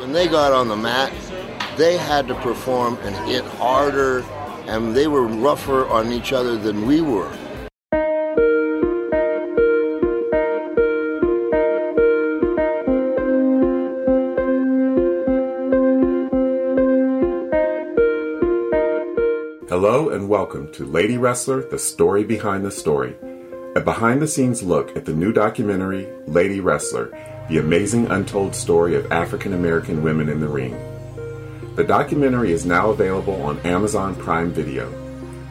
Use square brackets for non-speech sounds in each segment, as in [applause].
When they got on the mat, they had to perform and hit harder, and they were rougher on each other than we were. Hello and welcome to Lady Wrestler The Story Behind the Story, a behind the scenes look at the new documentary Lady Wrestler The Amazing Untold Story of African American Women in the Ring. The documentary is now available on Amazon Prime Video.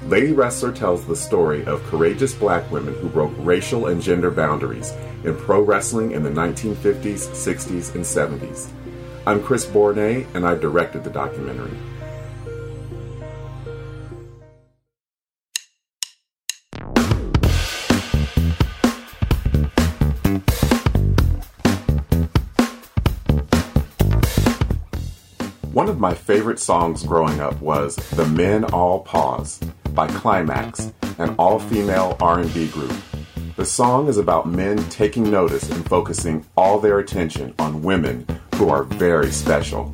Lady Wrestler tells the story of courageous black women who broke racial and gender boundaries in pro wrestling in the 1950s, 60s, and 70s. I'm Chris Bournea, and I've directed the documentary. My favorite songs growing up was "The Men All Pause" by Klymaxx, an all-female R&B group. The song is about men taking notice and focusing all their attention on women who are very special.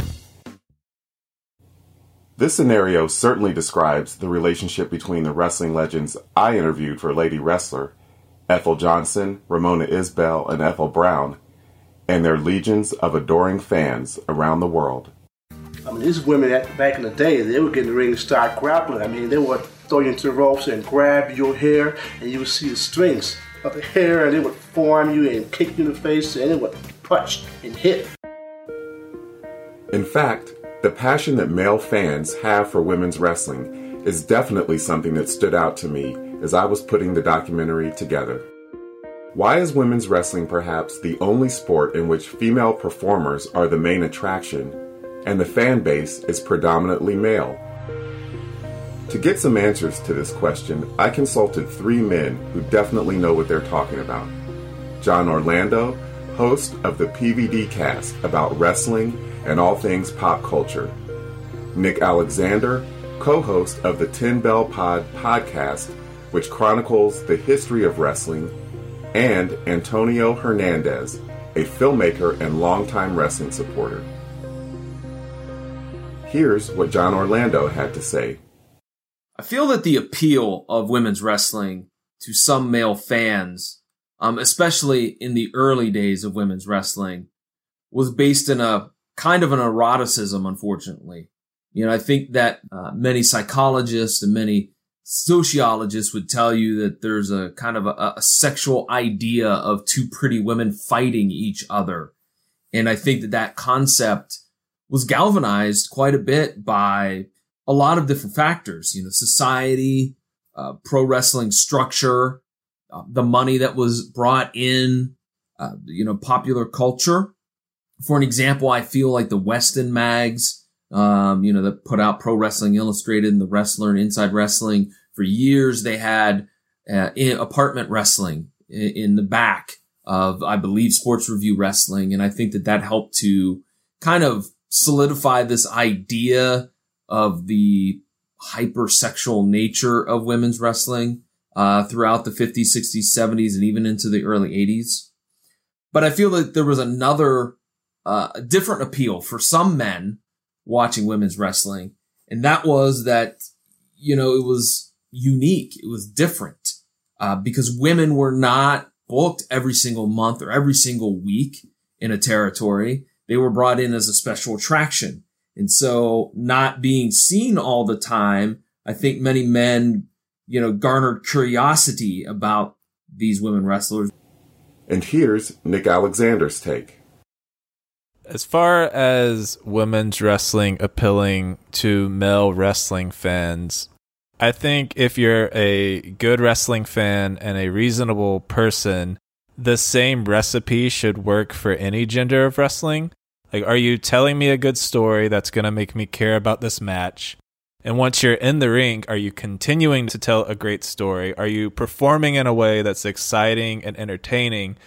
This scenario certainly describes the relationship between the wrestling legends I interviewed for Lady Wrestler, Ethel Johnson, Ramona Isbell, and Ethel Brown, and their legions of adoring fans around the world. I mean, these women at, back in the day, they were getting in the ring and start grappling. I mean, they would throw you into the ropes and grab your hair, and you would see the strings of the hair, and they would form you and kick you in the face, and they would punch and hit. In fact, the passion that male fans have for women's wrestling is definitely something that stood out to me as I was putting the documentary together. Why is women's wrestling perhaps the only sport in which female performers are the main attraction and the fan base is predominantly male? To get some answers to this question, I consulted three men who definitely know what they're talking about. John Orlando, host of the PVD cast about wrestling and all things pop culture. Nick Alexander, co host of the Ten Bell Pod podcast, which chronicles the history of wrestling. And Antonio Hernandez, a filmmaker and longtime wrestling supporter. Here's what John Orlando had to say. I feel that the appeal of women's wrestling to some male fans, um, especially in the early days of women's wrestling, was based in a kind of an eroticism, unfortunately. You know, I think that uh, many psychologists and many sociologists would tell you that there's a kind of a, a sexual idea of two pretty women fighting each other. And I think that that concept was galvanized quite a bit by a lot of different factors, you know, society, uh, pro wrestling structure, uh, the money that was brought in, uh, you know, popular culture. For an example, I feel like the Weston mags, um, you know, that put out Pro Wrestling Illustrated and the Wrestler and Inside Wrestling for years. They had uh, apartment wrestling in, in the back of, I believe, Sports Review Wrestling, and I think that that helped to kind of solidify this idea of the hypersexual nature of women's wrestling uh, throughout the 50s, 60s, 70s, and even into the early 80s. But I feel that there was another uh, different appeal for some men watching women's wrestling, and that was that you know it was unique, it was different uh, because women were not booked every single month or every single week in a territory. They were brought in as a special attraction. And so not being seen all the time, I think many men, you know, garnered curiosity about these women wrestlers. And here's Nick Alexander's take. As far as women's wrestling appealing to male wrestling fans, I think if you're a good wrestling fan and a reasonable person, the same recipe should work for any gender of wrestling. Like, are you telling me a good story that's going to make me care about this match? And once you're in the ring, are you continuing to tell a great story? Are you performing in a way that's exciting and entertaining?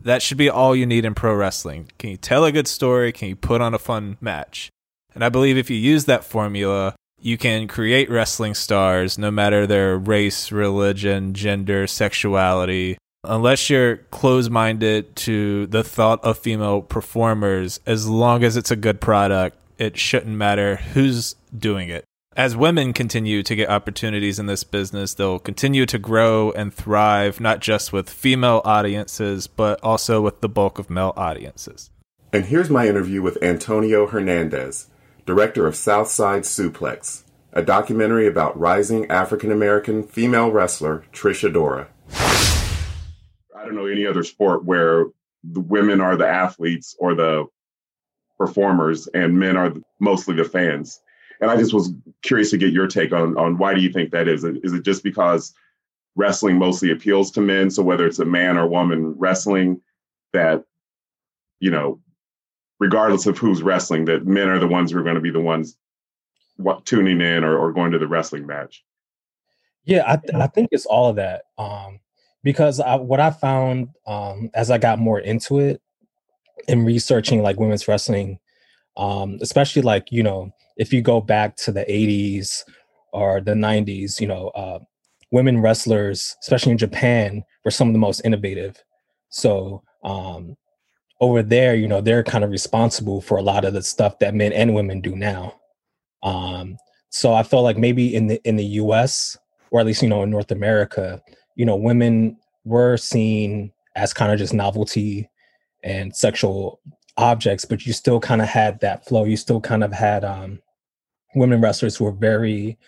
That should be all you need in pro wrestling. Can you tell a good story? Can you put on a fun match? And I believe if you use that formula, you can create wrestling stars no matter their race, religion, gender, sexuality, unless you're closed minded to the thought of female performers, as long as it's a good product, it shouldn't matter who's doing it. As women continue to get opportunities in this business, they'll continue to grow and thrive, not just with female audiences, but also with the bulk of male audiences. And here's my interview with Antonio Hernandez, director of Southside Suplex, a documentary about rising African American female wrestler Trisha Adora. I don't know any other sport where the women are the athletes or the performers and men are mostly the fans. And I just was curious to get your take on on why do you think that is? Is it just because wrestling mostly appeals to men? So whether it's a man or woman wrestling, that you know, regardless of who's wrestling, that men are the ones who are going to be the ones tuning in or, or going to the wrestling match. Yeah, I, th- I think it's all of that. Um, because I, what I found um, as I got more into it in researching like women's wrestling, um, especially like you know if you go back to the 80s or the 90s, you know, uh, women wrestlers, especially in Japan, were some of the most innovative. So um, over there, you know, they're kind of responsible for a lot of the stuff that men and women do now. Um, so I felt like maybe in the in the U.S. or at least you know in North America, you know, women were seen as kind of just novelty and sexual objects, but you still kind of had that flow. You still kind of had um, women wrestlers who were very,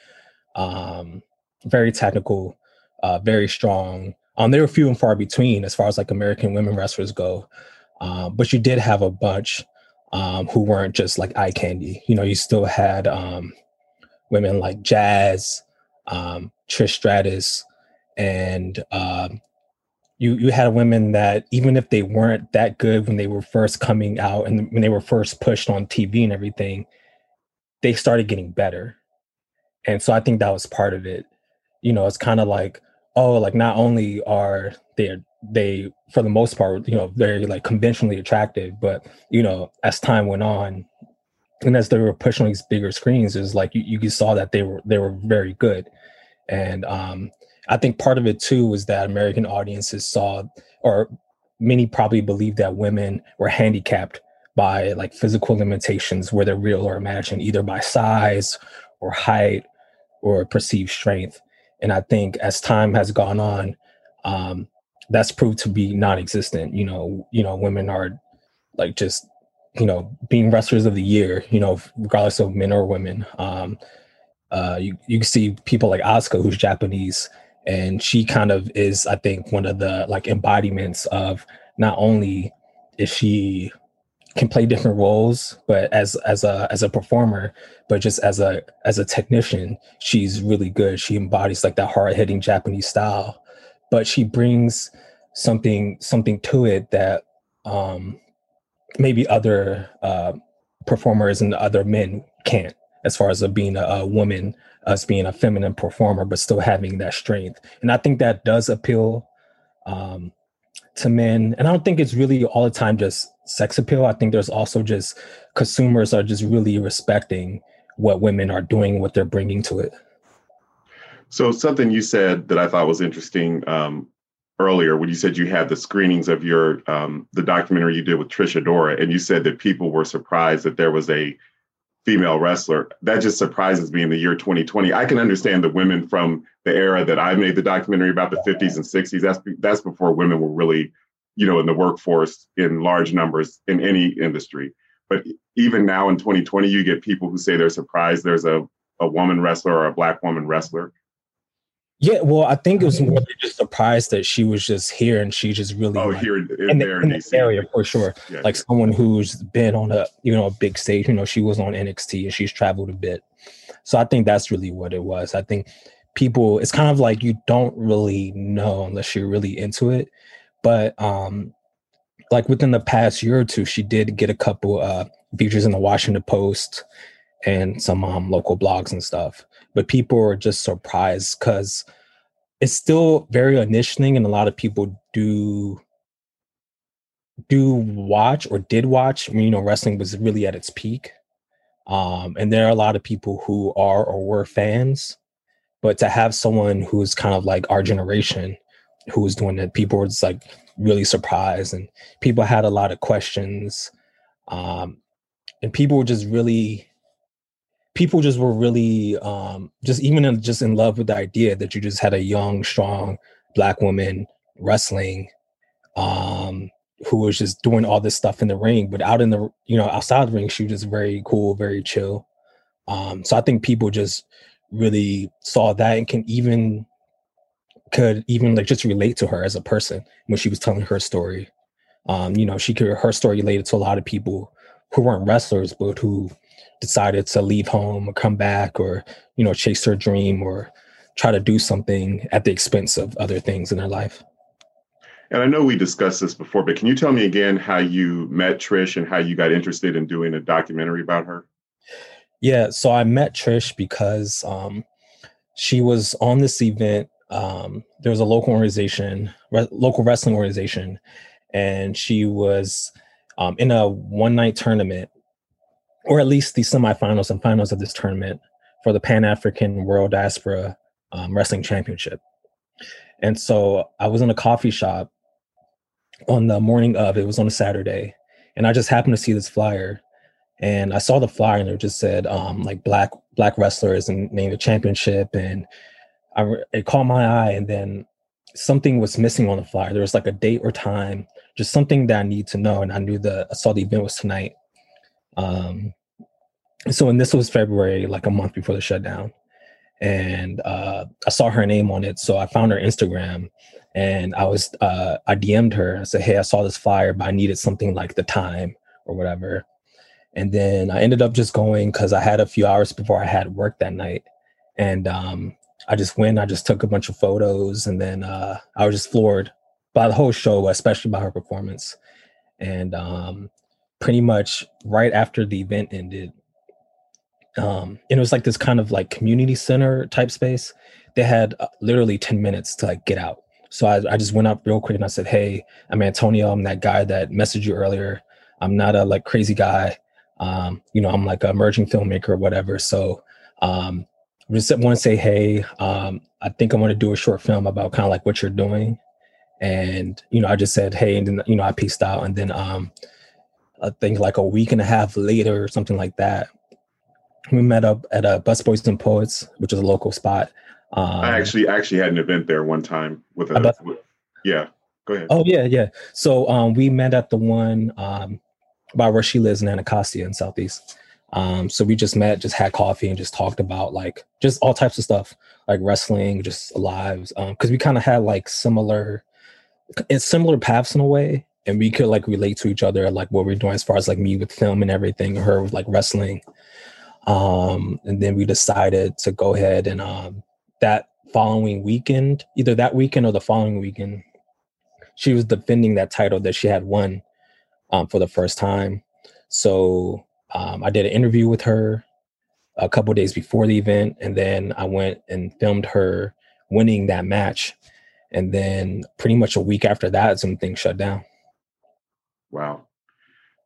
um, very technical, uh, very strong. Um, they were few and far between as far as like American women wrestlers go, uh, but you did have a bunch um, who weren't just like eye candy. You know, you still had um, women like Jazz, um, Trish Stratus, and um, you you had women that even if they weren't that good when they were first coming out and when they were first pushed on TV and everything, they started getting better. And so I think that was part of it. You know, it's kind of like, oh, like not only are they they for the most part, you know, very like conventionally attractive, but you know, as time went on, and as they were pushing on these bigger screens, is like you, you saw that they were they were very good. And um I think part of it too was that American audiences saw, or many probably believed that women were handicapped by like physical limitations, whether real or imagined, either by size or height or perceived strength. And I think as time has gone on, um, that's proved to be non-existent. You know, you know, women are like just, you know, being wrestlers of the year. You know, regardless of men or women. Um, uh, you you see people like Asuka, who's Japanese, and she kind of is i think one of the like embodiments of not only is she can play different roles but as as a as a performer but just as a as a technician she's really good. She embodies like that hard-hitting japanese style. But she brings something something to it that um maybe other uh performers and other men can't as far as being a, a woman us being a feminine performer, but still having that strength. And I think that does appeal um, to men. And I don't think it's really all the time just sex appeal. I think there's also just consumers are just really respecting what women are doing, what they're bringing to it. So something you said that I thought was interesting um, earlier when you said you had the screenings of your um, the documentary you did with Trish Dora, and you said that people were surprised that there was a female wrestler. That just surprises me in the year 2020. I can understand the women from the era that I made the documentary about the 50s and 60s. That's that's before women were really, you know, in the workforce in large numbers in any industry. But even now in 2020, you get people who say they're surprised there's a, a woman wrestler or a black woman wrestler. Yeah, well, I think it was more just surprised that she was just here and she just really oh like, here in, in, there in in the area for sure. Yeah, like yeah. someone who's been on a you know a big stage. You know, she was on NXT and she's traveled a bit. So I think that's really what it was. I think people it's kind of like you don't really know unless you're really into it. But um like within the past year or two, she did get a couple uh features in the Washington Post and some um local blogs and stuff. But people were just surprised because it's still very initiating and a lot of people do do watch or did watch you know wrestling was really at its peak um and there are a lot of people who are or were fans but to have someone who's kind of like our generation who was doing it. People were just like really surprised, and people had a lot of questions. Um, and people were just really, people just were really, um, just even in, just in love with the idea that you just had a young, strong black woman wrestling, um, who was just doing all this stuff in the ring, but out in the, you know, outside the ring, she was just very cool, very chill. Um, so I think people just really saw that and can even could even like just relate to her as a person when she was telling her story. Um, you know, she could her story related to a lot of people who weren't wrestlers, but who decided to leave home or come back or, you know, chase their dream or try to do something at the expense of other things in their life. And I know we discussed this before, but can you tell me again how you met Trish and how you got interested in doing a documentary about her? Yeah, so I met Trish because um, she was on this event. Um, there was a local organization, re- local wrestling organization, and she was um, in a one night tournament, or at least the semifinals and finals of this tournament for the Pan African World Diaspora um, Wrestling Championship. And so I was in a coffee shop on the morning of, it was on a Saturday, and I just happened to see this flyer and I saw the flyer and it just said um, like black black wrestlers and named the championship and I it caught my eye and then something was missing on the flyer. There was like a date or time, just something that I need to know. And I knew that I saw the event was tonight. Um, so and this was February, like a month before the shutdown, and uh, I saw her name on it. So I found her Instagram and I was uh, I DM'd her. I said, "Hey, I saw this flyer, but I needed something like the time or whatever." And then I ended up just going because I had a few hours before I had work that night. And um, I just went, I just took a bunch of photos, and then uh, I was just floored by the whole show, especially by her performance. And um, pretty much right after the event ended, um, and it was like this kind of like community center type space. They had uh, literally 10 minutes to like get out. So I, I just went up real quick and I said, Hey, I'm Antonio. I'm that guy that messaged you earlier. I'm not a like crazy guy. Um, you know, I'm like an emerging filmmaker or whatever. So um, I just want to say, hey, um, I think I want to do a short film about kind of like what you're doing. And, you know, I just said, hey, and then, you know, I pieced out. And then um, I think like a week and a half later or something like that, we met up at a Busboys and Poets, which is a local spot. Um, I actually actually had an event there one time with a, with, yeah. Go ahead. Oh yeah, yeah. So um, we met at the one um, about where she lives in Anacostia in Southeast. Um, so we just met, just had coffee, and just talked about like just all types of stuff, like wrestling, just lives. Because um, we kind of had like similar, it's similar paths in a way, and we could like relate to each other, like what we're doing as far as like me with film and everything, her with like wrestling. Um, and then we decided to go ahead and um, that following weekend, either that weekend or the following weekend, she was defending that title that she had won um, for the first time. So um, I did an interview with her a couple days before the event, and then I went and filmed her winning that match. And then pretty much a week after that, some things shut down. Wow.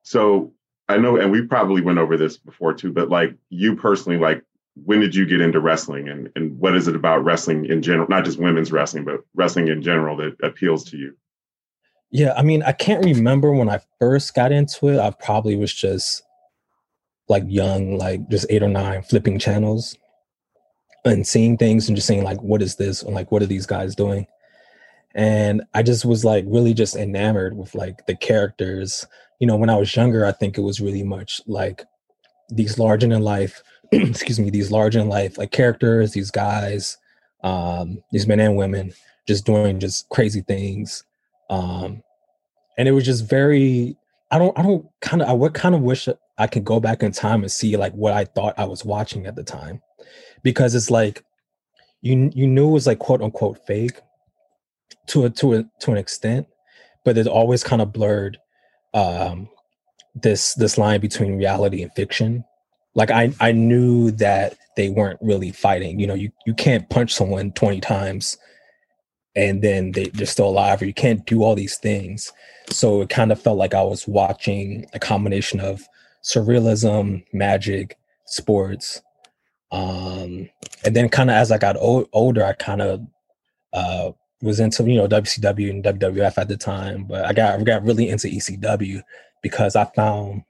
So I know, and we probably went over this before too, but like you personally, like when did you get into wrestling and, and what is it about wrestling in general, not just women's wrestling, but wrestling in general that appeals to you? Yeah, I mean, I can't remember when I first got into it. I probably was just like young, like just eight or nine, flipping channels and seeing things and just saying like, what is this? And like, what are these guys doing? And I just was like really just enamored with like the characters. You know, when I was younger, I think it was really much like these larger than life, [clears throat] excuse me, these larger than life like characters, these guys, um, these men and women just doing just crazy things um, and it was just very. I don't. I don't kind of. I would kind of wish I could go back in time and see like what I thought I was watching at the time, because it's like you you knew it was like quote unquote fake to a to a to an extent, but it always kind of blurred um this this line between reality and fiction. Like i i knew that they weren't really fighting you know you you can't punch someone 20 times and then they, they're still alive or you can't do all these things. So it kind of felt like i was watching a combination of surrealism magic sports um and then kind of as i got o- older i kind of uh was into you know WCW and WWF at the time, but I got I got really into ECW because I found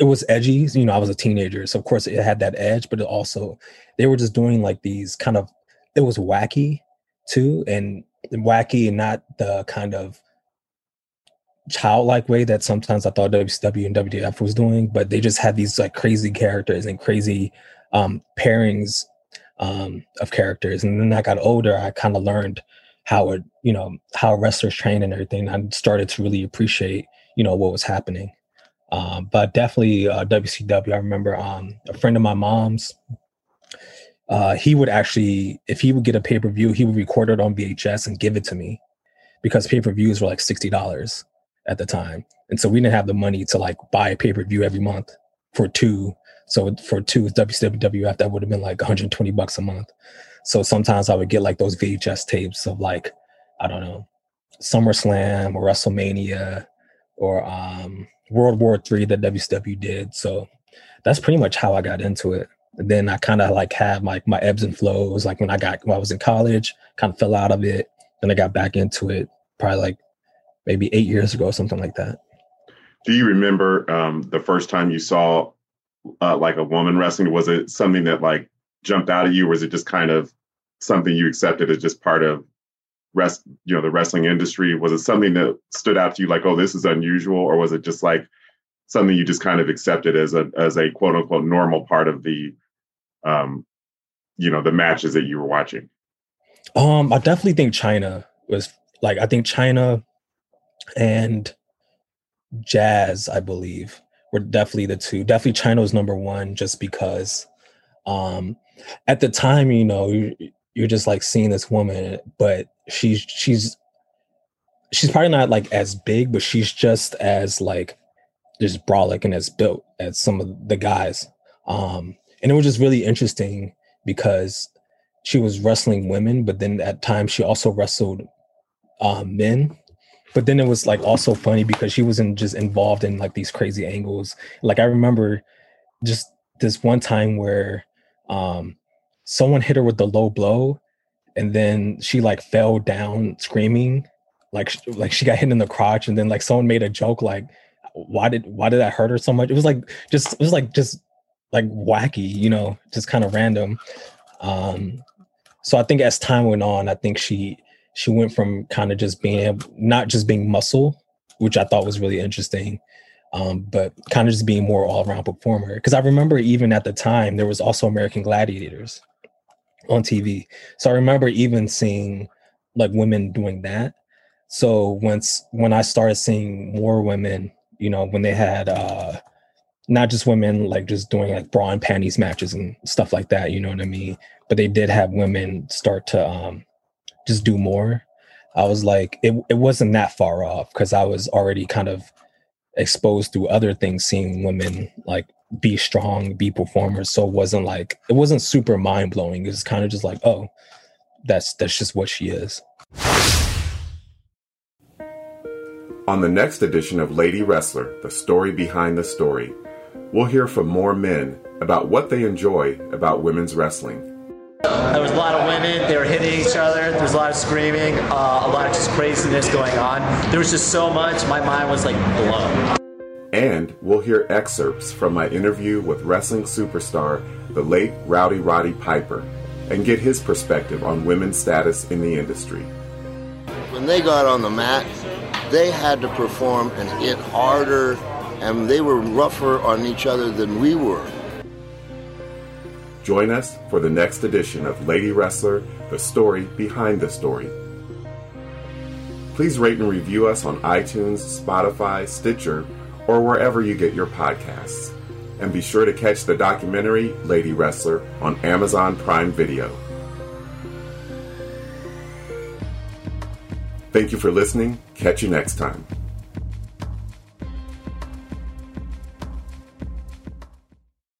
it was edgy. You know, I was a teenager, so of course it had that edge, but it also they were just doing like these kind of it was wacky too, and wacky and not the kind of childlike way that sometimes I thought WCW and WWF was doing, but they just had these like crazy characters and crazy um, pairings um, of characters. And then I got older, I kind of learned how it, you know, how wrestlers train and everything. I started to really appreciate, you know, what was happening. Um, but definitely uh, WCW. I remember um, a friend of my mom's. Uh, he would actually, if he would get a pay per view, he would record it on VHS and give it to me, because pay per views were like sixty dollars at the time, and so we didn't have the money to like buy a pay per view every month for two. So for two WWF, that would have been like 120 bucks a month. So sometimes I would get like those VHS tapes of like, I don't know, SummerSlam or WrestleMania or um, World War Three that WCW did. So that's pretty much how I got into it. And then I kind of like had like my ebbs and flows. Like when I got when I was in college, kind of fell out of it. Then I got back into it probably like maybe eight years ago, something like that. Do you remember um, the first time you saw uh, like a woman wrestling? Was it something that like jumped out at you, or was it just kind of something you accepted as just part of rest, you know, the wrestling industry? Was it something that stood out to you, like, oh, this is unusual, or was it just like something you just kind of accepted as a as a quote unquote normal part of the, um, you know, the matches that you were watching? Um, I definitely think Chyna was like I think Chyna and Jazz, I believe, were definitely the two. Definitely Chyna was number one just because um at the time, you know, you're just like seeing this woman, but she's she's she's probably not like as big, but she's just as like just brolic and as built as some of the guys. Um and it was just really interesting because she was wrestling women, but then at times she also wrestled um, men but then it was like also funny because she wasn't just involved in like these crazy angles like i remember just this one time where um someone hit her with the low blow and then she like fell down screaming like like she got hit in the crotch and then like someone made a joke like why did why did that hurt her so much? It was like just it was like just like wacky you know just kind of random. Um so i think as time went on i think she she went from kind of just being not just being muscle, which I thought was really interesting, um, but kind of just being more all around performer. Because I remember even at the time there was also American Gladiators on TV, so I remember even seeing like women doing that. So once when I started seeing more women, you know, when they had uh not just women like just doing like bra and panties matches and stuff like that, you know what I mean? But they did have women start to um just do more. I was like, it, it wasn't that far off because I was already kind of exposed through other things, seeing women like be strong, be performers. So it wasn't like it wasn't super mind blowing. It was kind of just like, oh, that's that's just what she is. On the next edition of Lady Wrestler, the story behind the story, we'll hear from more men about what they enjoy about women's wrestling. There was a lot of women. They were hitting each other. There was a lot of screaming, uh, a lot of just craziness going on. There was just so much. My mind was like blown. And we'll hear excerpts from my interview with wrestling superstar, the late Rowdy Roddy Piper, and get his perspective on women's status in the industry. When they got on the mat, they had to perform and hit harder, and they were rougher on each other than we were. Join us for the next edition of Lady Wrestler The Story Behind the Story. Please rate and review us on iTunes, Spotify, Stitcher, or wherever you get your podcasts. And be sure to catch the documentary Lady Wrestler on Amazon Prime Video. Thank you for listening. Catch you next time.